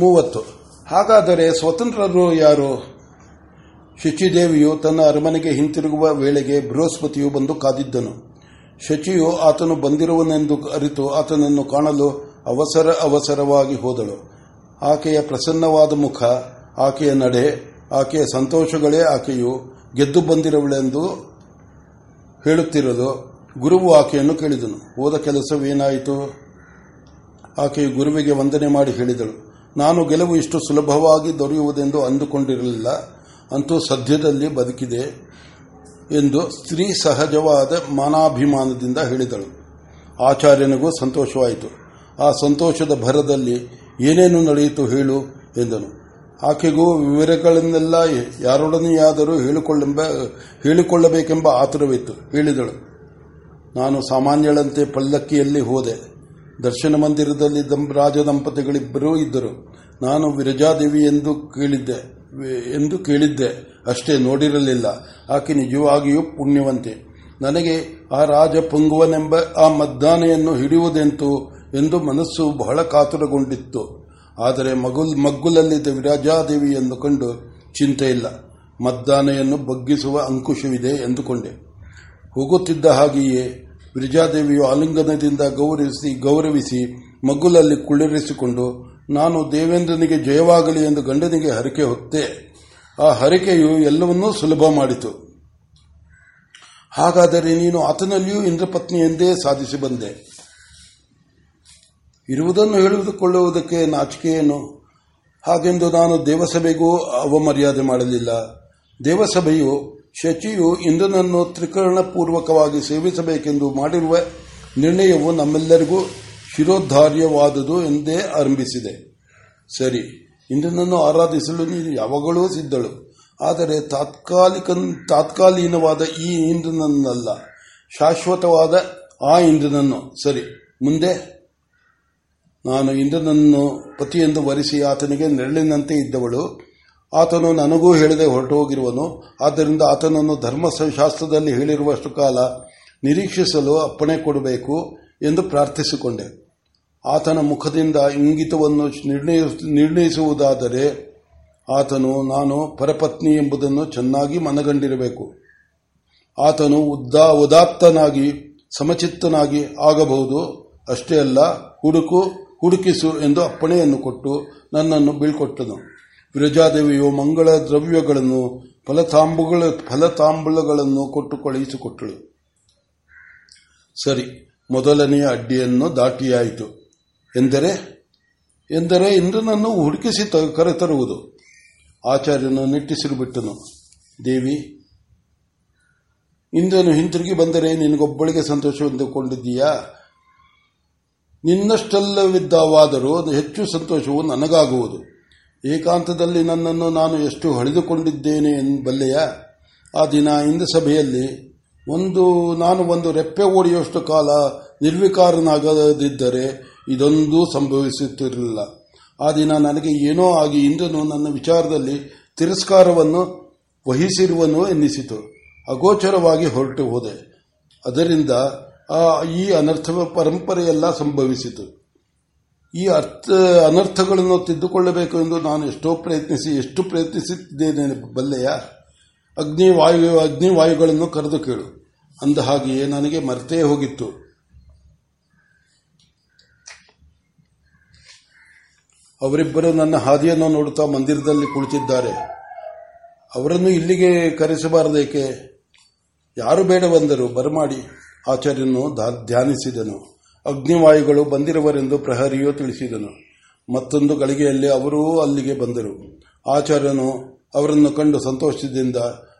ಮೂವತ್ತು. ಹಾಗಾದರೆ ಸ್ವತಂತ್ರರು ಯಾರು? ಶಚಿದೇವಿಯು ತನ್ನ ಅರಮನೆಗೆ ಹಿಂತಿರುಗುವ ವೇಳೆಗೆ ಬೃಹಸ್ಪತಿಯು ಬಂದು ಕಾದಿದ್ದನು. ಶಚಿಯು ಆತನು ಬಂದಿರುವನೆಂದು ಅರಿತು ಆತನನ್ನು ಕಾಣಲು ಅವಸರ ಅವಸರವಾಗಿ ಹೋದಳು. ಆಕೆಯ ಪ್ರಸನ್ನವಾದ ಮುಖ, ಆಕೆಯ ನಡೆ, ಆಕೆಯ ಸಂತೋಷಗಳೇ ಆಕೆಯು ಗೆದ್ದು ಬಂದಿರುವಳೆಂದು ಹೇಳುತ್ತಿರಲು ಗುರುವು ಆಕೆಯನ್ನು ಕೇಳಿದನು. ಹೋದ ಕೆಲಸವೇನಾಯಿತು? ಆಕೆಯು ಗುರುವಿಗೆ ವಂದನೆ ಮಾಡಿ ಹೇಳಿದಳು. ನಾನು ಗೆಲುವು ಇಷ್ಟು ಸುಲಭವಾಗಿ ದೊರೆಯುವುದೆಂದು ಅಂದುಕೊಂಡಿರಲಿಲ್ಲ. ಅಂತೂ ಸದ್ಯದಲ್ಲಿ ಬದುಕಿದೆ ಎಂದು ಸ್ತ್ರೀ ಸಹಜವಾದ ಮಾನಾಭಿಮಾನದಿಂದ ಹೇಳಿದಳು. ಆಚಾರ್ಯನಿಗೂ ಸಂತೋಷವಾಯಿತು. ಆ ಸಂತೋಷದ ಭರದಲ್ಲಿ ಏನೇನು ನಡೆಯಿತು ಹೇಳು ಎಂದನು. ಆಕೆಗೂ ವಿವರಗಳನ್ನೆಲ್ಲ ಯಾರೊಡನೆಯಾದರೂ ಹೇಳಿಕೊಳ್ಳೆಂಬ, ಹೇಳಿಕೊಳ್ಳಬೇಕೆಂಬ ಆತುರವಿತ್ತು, ಹೇಳಿದಳು. ನಾನು ಸಾಮಾನ್ಯಳಂತೆ ಪಲ್ಲಕ್ಕಿಯಲ್ಲಿ ಹೋದೆ. ದರ್ಶನ ಮಂದಿರದಲ್ಲಿ ರಾಜ ದಂಪತಿಗಳಿಬ್ಬರೂ ಇದ್ದರು. ನಾನು ವಿರಜಾದೇವಿ ಎಂದು ಕೇಳಿದ್ದೆ ಎಂದು ಕೇಳಿದ್ದೆ. ಅಷ್ಟೇ ನೋಡಿರಲಿಲ್ಲ. ಆಕೆ ನಿಜವಾಗಿಯೂ ಪುಣ್ಯವಂತೆ. ನನಗೆ ಆ ರಾಜ ಪುಂಗುವನೆಂಬ ಆ ಮದ್ದಾನೆಯನ್ನು ಹಿಡಿಯುವುದೆಂತು ಎಂದು ಮನಸ್ಸು ಬಹಳ ಕಾತುರಗೊಂಡಿತ್ತು. ಆದರೆ ಮಗುಲ್, ಮಗ್ಗುಲಲ್ಲಿದ್ದ ವಿರಾಜಾದೇವಿಯನ್ನು ಕಂಡು ಚಿಂತೆ ಇಲ್ಲ. ಮದ್ದಾನೆಯನ್ನು ಬಗ್ಗಿಸುವ ಅಂಕುಶವಿದೆ ಎಂದುಕೊಂಡೆ. ಹೋಗುತ್ತಿದ್ದ ಹಾಗೆಯೇ ವಿರಜಾದೇವಿಯು ಆಲಿಂಗನದಿಂದ ಗೌರವಿಸಿ ಗೌರವಿಸಿ ಮಗ್ಗುಲಲ್ಲಿ ಕುಳ್ಳಿರಿಸಿಕೊಂಡು, ನಾನು ದೇವೇಂದ್ರನಿಗೆ ಜಯವಾಗಲಿ ಎಂದು ಗಂಡನಿಗೆ ಹರಕೆ ಹೊತ್ತೆ. ಆ ಹರಕೆಯು ಎಲ್ಲವನ್ನೂ ಸುಲಭ ಮಾಡಿತು. ಹಾಗಾದರೆ ನೀನು ಆತನಲ್ಲಿಯೂ ಇಂದ್ರಪತ್ನಿ ಎಂದೇ ಸಾಧಿಸಿ ಬಂದೆ. ಇರುವುದನ್ನು ಹೇಳಿದುಕೊಳ್ಳುವುದಕ್ಕೆ ನಾಚಿಕೆಯೇನು? ಹಾಗೆಂದು ನಾನು ದೇವಸಭೆಗೂ ಅವಮರ್ಯಾದೆ ಮಾಡಲಿಲ್ಲ. ದೇವಸಭೆಯು ಶಚಿಯು ಇಂದ್ರನನ್ನು ತ್ರಿಕರಣಪೂರ್ವಕವಾಗಿ ಸೇವಿಸಬೇಕೆಂದು ಮಾಡಿರುವ ನಿರ್ಣಯವು ನಮ್ಮೆಲ್ಲರಿಗೂ ಶಿರೋದ್ಧಾರ್ಯವಾದುದು ಎಂದೇ ಆರಂಭಿಸಿದೆ. ಸರಿ, ಇಂದ್ರನನ್ನು ಆರಾಧಿಸಲು ನೀನು ಯಾವಾಗಲೂ ಸಿದ್ಧಳು. ಆದರೆ ತಾತ್ಕಾಲಿಕ ತಾತ್ಕಾಲೀನವಾದ ಈ ಇಂದ್ರನನ್ನಲ್ಲ, ಶಾಶ್ವತವಾದ ಆ ಇಂದ್ರನನ್ನು. ಸರಿ, ಮುಂದೆ? ನಾನು ಇಂದ್ರನನ್ನು ಪತಿಯೆಂದು ವರಿಸಿ ಆತನಿಗೆ ನೆರಳಿನಂತೆ ಇದ್ದವಳು. ಆತನು ನನಗೂ ಹೇಳದೆ ಹೊರಟು ಹೋಗಿರುವನು ಆದ್ದರಿಂದ ಆತನನ್ನು ಧರ್ಮಶಾಸ್ತ್ರದಲ್ಲಿ ಹೇಳಿರುವಷ್ಟು ಕಾಲ ನಿರೀಕ್ಷಿಸಲು ಅಪ್ಪಣೆ ಕೊಡಬೇಕು ಎಂದು ಪ್ರಾರ್ಥಿಸಿಕೊಂಡೆ. ಆತನ ಮುಖದಿಂದ ಇಂಗಿತವನ್ನು ನಿರ್ಣಯಿಸುವುದಾದರೆ ಆತನು, ನಾನು ಪರಪತ್ನಿ ಎಂಬುದನ್ನು ಚೆನ್ನಾಗಿ ಮನಗಂಡಿರಬೇಕು. ಆತನು ಉದ್ದಾ, ಉದಾತ್ತನಾಗಿ, ಸಮಚಿತ್ತನಾಗಿ ಆಗಬಹುದು. ಅಷ್ಟೇ ಅಲ್ಲ, ಹುಡುಕು, ಹುಡುಕಿಸು ಎಂದು ಅಪ್ಪಣೆಯನ್ನು ಕೊಟ್ಟು ನನ್ನನ್ನು ಬೀಳ್ಕೊಟ್ಟನು. ವಿರಜಾದೇವಿಯು ಮಂಗಳ ದ್ರವ್ಯಗಳನ್ನು, ಫಲತಾಂಬುಗಳ ಫಲತಾಂಬುಳಗಳನ್ನು ಕೊಟ್ಟು ಕಳುಹಿಸಿಕೊಟ್ಟಳು ಸರಿ, ಮೊದಲನೆಯ ಅಡ್ಡಿಯನ್ನು ದಾಟಿಯಾಯಿತು. ಎಂದರೆ? ಎಂದರೆ ಇಂದ್ರನನ್ನು ಹುಡುಕಿಸಿ ಕರೆತರುವುದು. ಆಚಾರ್ಯನು ನಿಟ್ಟಿಸಿರು ಬಿಟ್ಟನು ದೇವಿ, ಇಂದ್ರನು ಹಿಂತಿರುಗಿ ಬಂದರೆ ನಿನಗೊಬ್ಬಳಿಗೆ ಸಂತೋಷವೆಂದುಕೊಂಡಿದ್ದೀಯಾ? ನಿನ್ನಷ್ಟಲ್ಲವಿದ್ದವಾದರೂ ಹೆಚ್ಚು ಸಂತೋಷವು ನನಗಾಗುವುದು. ಏಕಾಂತದಲ್ಲಿ ನನ್ನನ್ನು ನಾನು ಎಷ್ಟು ಹೊಳೆದುಕೊಂಡಿದ್ದೇನೆ ಬಲ್ಲೆಯ, ಆ ದಿನ ಇಂದು ಸಭೆಯಲ್ಲಿ ಒಂದು, ನಾನು ಒಂದು ರೆಪ್ಪೆ ಓಡಿಯುವಷ್ಟು ಕಾಲ ನಿರ್ವಿಕಾರನಾಗದಿದ್ದರೆ ಇದೊಂದು ಸಂಭವಿಸುತ್ತಿರಲಿಲ್ಲ. ಆ ದಿನ ನನಗೆ ಏನೋ ಆಗಿ ಇಂದನು ನನ್ನ ವಿಚಾರದಲ್ಲಿ ತಿರಸ್ಕಾರವನ್ನು ವಹಿಸಿರುವನು ಎನ್ನಿಸಿತು. ಅಗೋಚರವಾಗಿ ಹೊರಟು ಹೋದೆ. ಅದರಿಂದ ಈ ಅನರ್ಥ ಪರಂಪರೆಯೆಲ್ಲ ಸಂಭವಿಸಿತು. ಈ ಅರ್ಥ, ಅನರ್ಥಗಳನ್ನು ತಿದ್ದುಕೊಳ್ಳಬೇಕು ಎಂದು ನಾನು ಎಷ್ಟೋ ಪ್ರಯತ್ನಿಸಿ, ಎಷ್ಟು ಪ್ರಯತ್ನಿಸುತ್ತಿದ್ದೇನೆ ಬಲ್ಲೆಯ. ಅಗ್ನಿವಾಯು ಅಗ್ನಿವಾಯುಗಳನ್ನು ಕರೆದು ಕೇಳು. ಅಂದ ಹಾಗೆಯೇ ನನಗೆ ಮರೆತೇ ಹೋಗಿತ್ತು. ಅವರಿಬ್ಬರು ನನ್ನ ಹಾದಿಯನ್ನು ನೋಡುತ್ತಾ ಮಂದಿರದಲ್ಲಿ ಕುಳಿತಿದ್ದಾರೆ. ಅವರನ್ನು ಇಲ್ಲಿಗೆ ಕರೆಸಬಾರದೇಕೆ? ಯಾರು ಬೇಡ ಬಂದರು ಬರಮಾಡಿ. ಆಚಾರ್ಯನು ಧ್ಯಾನಿಸಿದನು. ಅಗ್ನಿವಾಯುಗಳು ಬಂದಿರುವರೆಂದು ಪ್ರಹರಿಯು ತಿಳಿಸಿದನು. ಮತ್ತೊಂದು ಗಳಿಗೆಯಲ್ಲಿ ಅವರೂ ಅಲ್ಲಿಗೆ ಬಂದರು. ಆಚಾರ್ಯನು ಅವರನ್ನು ಕಂಡು ಸಂತೋಷದಿಂದ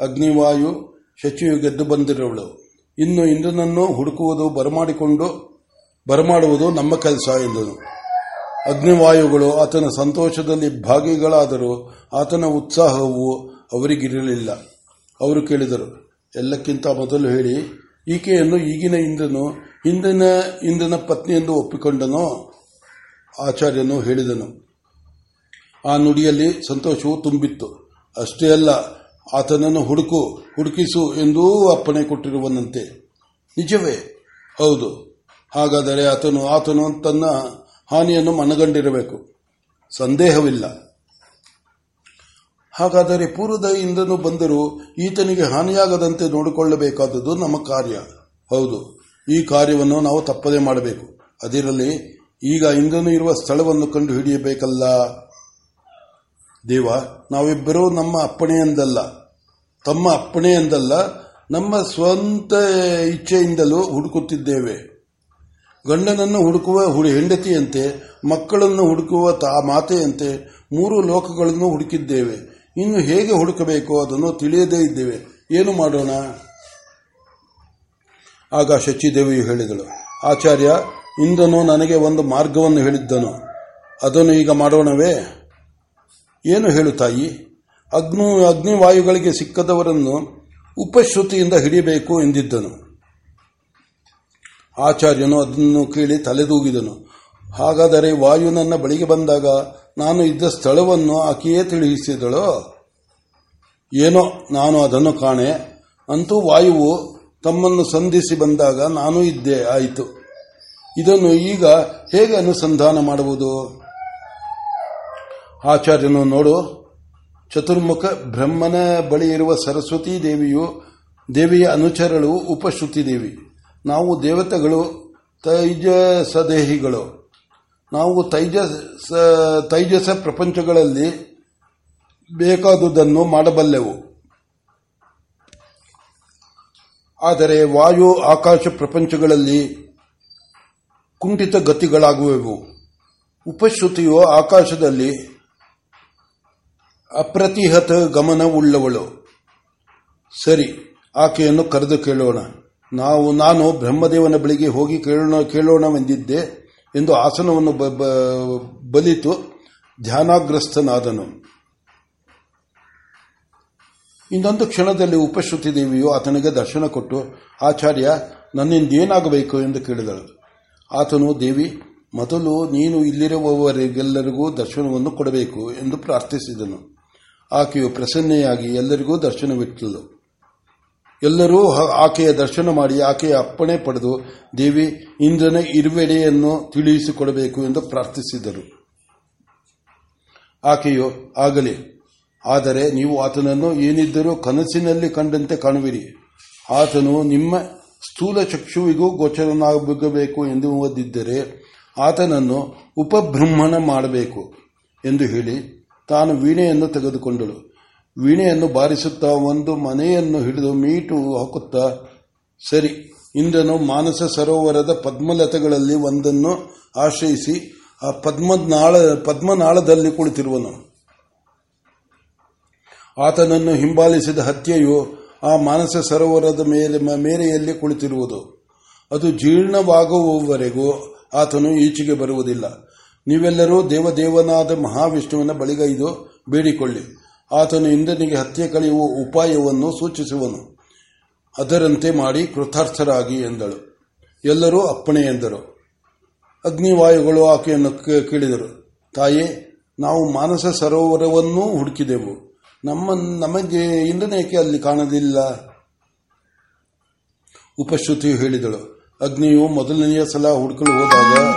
ಅಗ್ನಿವಾಯು ಶಚಿಯು ಗೆದ್ದು ಬಂದಿರುವಳು. ಇನ್ನು ಇಂದ್ರನನ್ನು ಹುಡುಕುವುದು ಬರಮಾಡಿಕೊಂಡು, ಬರಮಾಡುವುದು ನಮ್ಮ ಕೆಲಸ ಎಂದನು. ಅಗ್ನಿವಾಯುಗಳು ಆತನ ಸಂತೋಷದಲ್ಲಿ ಭಾಗಿಗಳಾದರೂ ಆತನ ಉತ್ಸಾಹವು ಅವರಿಗಿರಲಿಲ್ಲ. ಅವರು ಕೇಳಿದರು, ಎಲ್ಲಕ್ಕಿಂತ ಮೊದಲು ಹೇಳಿ ಈಕೆಯನ್ನು ಈಗಿನ ಹಿಂದಿನ ಇಂದ್ರನ ಎಂದು ಒಪ್ಪಿಕೊಂಡನೋ? ಆಚಾರ್ಯನು ಹೇಳಿದನು. ಆ ನುಡಿಯಲ್ಲಿ ಸಂತೋಷವು ತುಂಬಿತ್ತು. ಅಷ್ಟೇ ಅಲ್ಲ, ಆತನನ್ನು ಹುಡುಕು, ಹುಡುಕಿಸು ಎಂದೂ ಅಪ್ಪಣೆ ಕೊಟ್ಟಿರುವನಂತೆ. ನಿಜವೇ? ಹೌದು. ಹಾಗಾದರೆ ಆತನು ಆತನು ತನ್ನ ಹಾನಿಯನ್ನು ಮನಗಂಡಿರಬೇಕು. ಸಂದೇಹವಿಲ್ಲ. ಹಾಗಾದರೆ ಪೂರ್ವದ ಇಂದನು ಬಂದರೂ ಈತನಿಗೆ ಹಾನಿಯಾಗದಂತೆ ನೋಡಿಕೊಳ್ಳಬೇಕಾದದ್ದು ನಮ್ಮ ಕಾರ್ಯ. ಹೌದು, ಈ ಕಾರ್ಯವನ್ನು ನಾವು ತಪ್ಪದೇ ಮಾಡಬೇಕು. ಅದಿರಲಿ, ಈಗ ಇಂದನು ಇರುವ ಸ್ಥಳವನ್ನು ಕಂಡು ಹಿಡಿಯಬೇಕಲ್ಲ? ದೇವ, ನಾವಿಬ್ಬರೂ ನಮ್ಮ ಅಪ್ಪಣೆಯಂದಲ್ಲ ತಮ್ಮ ಅಪ್ಪಣೆಯಂದಲ್ಲ ನಮ್ಮ ಸ್ವಂತ ಇಚ್ಛೆಯಿಂದಲೂ ಹುಡುಕುತ್ತಿದ್ದೇವೆ. ಗಂಡನನ್ನು ಹುಡುಕುವ ಹುಡು- ಹೆಂಡತಿಯಂತೆ, ಮಕ್ಕಳನ್ನು ಹುಡುಕುವ ತಾ, ಮಾತೆಯಂತೆ ಮೂರು ಲೋಕಗಳನ್ನು ಹುಡುಕಿದ್ದೇವೆ. ಇನ್ನು ಹೇಗೆ ಹುಡುಕಬೇಕು ಅದನ್ನು ತಿಳಿಯದೇ ಇದ್ದೇವೆ. ಏನು ಮಾಡೋಣ? ಆಗ ಶಚಿದೇವಿಯು ಹೇಳಿದಳು, ಆಚಾರ್ಯ ಇಂದನು ನನಗೆ ಒಂದು ಮಾರ್ಗವನ್ನು ಹೇಳಿದ್ದನು. ಅದನ್ನು ಈಗ ಮಾಡೋಣವೇ? ಏನು ಹೇಳು ತಾಯಿ. ಅಗ್ನಿ, ಅಗ್ನಿವಾಯುಗಳಿಗೆ ಸಿಕ್ಕದವರನ್ನು ಉಪಶ್ರುತಿಯಿಂದ ಹಿಡಿಯಬೇಕು ಎಂದಿದ್ದನು. ಆಚಾರ್ಯನು ಅದನ್ನು ಕೇಳಿ ತಲೆದೂಗಿದನು. ಹಾಗಾದರೆ ವಾಯು ನನ್ನ ಬಳಿಗೆ ಬಂದಾಗ ನಾನು ಇದ್ದ ಸ್ಥಳವನ್ನು ಆಕೆಯೇ ತಿಳಿಸಿದಳು ಏನೋ, ನಾನು ಅದನ್ನು ಕಾಣೆ. ಅಂತೂ ವಾಯುವು ತಮ್ಮನ್ನು ಸಂಧಿಸಿ ಬಂದಾಗ ನಾನು ಇದ್ದೆ ಆಯಿತು. ಇದನ್ನು ಈಗ ಹೇಗೆ ಅನುಸಂಧಾನ ಮಾಡುವುದು? ಆಚಾರ್ಯನು, ನೋಡು, ಚತುರ್ಮುಖ ಬ್ರಹ್ಮನ ಬಳಿ ಇರುವ ಸರಸ್ವತಿ ದೇವಿಯು ದೇವಿಯ ಅನುಚರಳು ಉಪಶ್ರುತಿ ದೇವಿ. ನಾವು ದೇವತೆಗಳು ತೈಜಸದೇಹಿಗಳು. ನಾವು ತೈಜಸ ತೈಜಸ ಪ್ರಪಂಚಗಳಲ್ಲಿ ಬೇಕಾದುದನ್ನು ಮಾಡಬಲ್ಲೆವು. ಆದರೆ ವಾಯು ಆಕಾಶ ಪ್ರಪಂಚಗಳಲ್ಲಿ ಕುಂಠಿತ ಗತಿಗಳಾಗುವೆವು. ಉಪಶ್ರುತಿಯು ಆಕಾಶದಲ್ಲಿ ಅಪ್ರತಿಹತ ಗಮನವುಳ್ಳವಳು. ಸರಿ, ಆಕೆಯನ್ನು ಕರೆದು ಕೇಳೋಣ. ನಾವು, ನಾನು ಬ್ರಹ್ಮದೇವನ ಬಳಿಗೆ ಹೋಗಿ ಕೇಳೋಣ, ಕೇಳೋಣವೆಂದಿದ್ದೆ. ಎಂದು ಆಸನವನ್ನು ಬಲಿತು ಧ್ಯಾನಾಗ್ರಸ್ತನಾದನು ಇನ್ನೊಂದು ಕ್ಷಣದಲ್ಲಿ ಉಪಶ್ರುತಿ ದೇವಿಯು ಆತನಿಗೆ ದರ್ಶನ ಕೊಟ್ಟು, ಆಚಾರ್ಯ, ನನ್ನಿಂದೇನಾಗಬೇಕು? ಎಂದು ಕೇಳಿದಳು. ಆತನು, ದೇವಿ, ಮೊದಲು ನೀನು ಇಲ್ಲಿರುವವರಿಗೆಲ್ಲರಿಗೂ ದರ್ಶನವನ್ನು ಕೊಡಬೇಕು ಎಂದು ಪ್ರಾರ್ಥಿಸಿದನು. ಆಕೆಯು ಪ್ರಸನ್ನೆಯಾಗಿ ಎಲ್ಲರಿಗೂ ದರ್ಶನವಿಟ್ಟಳು. ಎಲ್ಲರೂ ಆಕೆಯ ದರ್ಶನ ಮಾಡಿ ಆಕೆಯ ಅಪ್ಪಣೆ ಪಡೆದು, ದೇವಿ, ಇಂದ್ರನ ಇರುವೆಡೆಯನ್ನು ತಿಳಿಸಿಕೊಡಬೇಕು ಎಂದು ಪ್ರಾರ್ಥಿಸಿದರು. ಆಕೆಯು, ಆಗಲಿ, ಆದರೆ ನೀವು ಆತನನ್ನು ಏನಿದ್ದರೂ ಕನಸಿನಲ್ಲಿ ಕಂಡಂತೆ ಕಾಣುವಿರಿ. ಆತನು ನಿಮ್ಮ ಸ್ಥೂಲ ಚಕ್ಷುವಿಗೂ ಗೋಚರನಾಗಬೇಕು ಎಂದು ಓದಿದ್ದರೆ ಆತನನ್ನು ಉಪಬ್ರಹ್ಮಣ ಮಾಡಬೇಕು ಎಂದು ಹೇಳಿ ತಾನು ವೀಣೆಯನ್ನು ತೆಗೆದುಕೊಂಡಳು. ವೀಣೆಯನ್ನು ಬಾರಿಸುತ್ತಾ ಒಂದು ಮನೆಯನ್ನು ಹಿಡಿದು ಮೀಟು ಹಾಕುತ್ತಾ, ಸರಿ, ಇಂದ್ರನು ಮಾನಸ ಸರೋವರದ ಪದ್ಮಲತೆಗಳಲ್ಲಿ ಒಂದನ್ನು ಆಶ್ರಯಿಸಿ, ಆ ಪದ್ಮನಾಳ, ಪದ್ಮನಾಳದಲ್ಲಿ ಕುಳಿತಿರುವನು. ಆತನನ್ನು ಹಿಂಬಾಲಿಸಿದ ಹತ್ಯೆಯು ಆ ಮಾನಸ ಸರೋವರದ ಮೇಲೆ ಮೇರೆಯಲ್ಲಿ ಕುಳಿತಿರುವುದು. ಅದು ಜೀರ್ಣವಾಗುವವರೆಗೂ ಆತನು ಈಚೆಗೆ ಬರುವುದಿಲ್ಲ. ನೀವೆಲ್ಲರೂ ದೇವದೇವನಾದ ಮಹಾವಿಷ್ಣುವಿನ ಬಳಿಗೈದು ಬೇಡಿಕೊಳ್ಳಿ. ಆತನು ಇಂದ್ರನಿಗೆ ಹತ್ಯೆ ಕಳೆಯುವ ಉಪಾಯವನ್ನು ಸೂಚಿಸುವನು. ಅದರಂತೆ ಮಾಡಿ ಕೃತಾರ್ಥರಾಗಿ ಎಂದಳು. ಎಲ್ಲರೂ ಅಪ್ಪಣೆ ಎಂದರು. ಅಗ್ನಿವಾಯುಗಳು ಆಕೆಯನ್ನು ಕೇಳಿದರು. ತಾಯೇ, ನಾವು ಮಾನಸ ಸರೋವರವನ್ನೂ ಹುಡುಕಿದೆವು. ನಮ್ಮ, ನಮಗೆ ಇಂದ್ರನೇಕೆ ಅಲ್ಲಿ ಕಾಣಲಿಲ್ಲ? ಉಪಶ್ರುತಿಯು ಹೇಳಿದಳು. ಅಗ್ನಿಯು ಮೊದಲನೆಯ ಸಲ ಹುಡುಕಲು ಹೋದಾಗ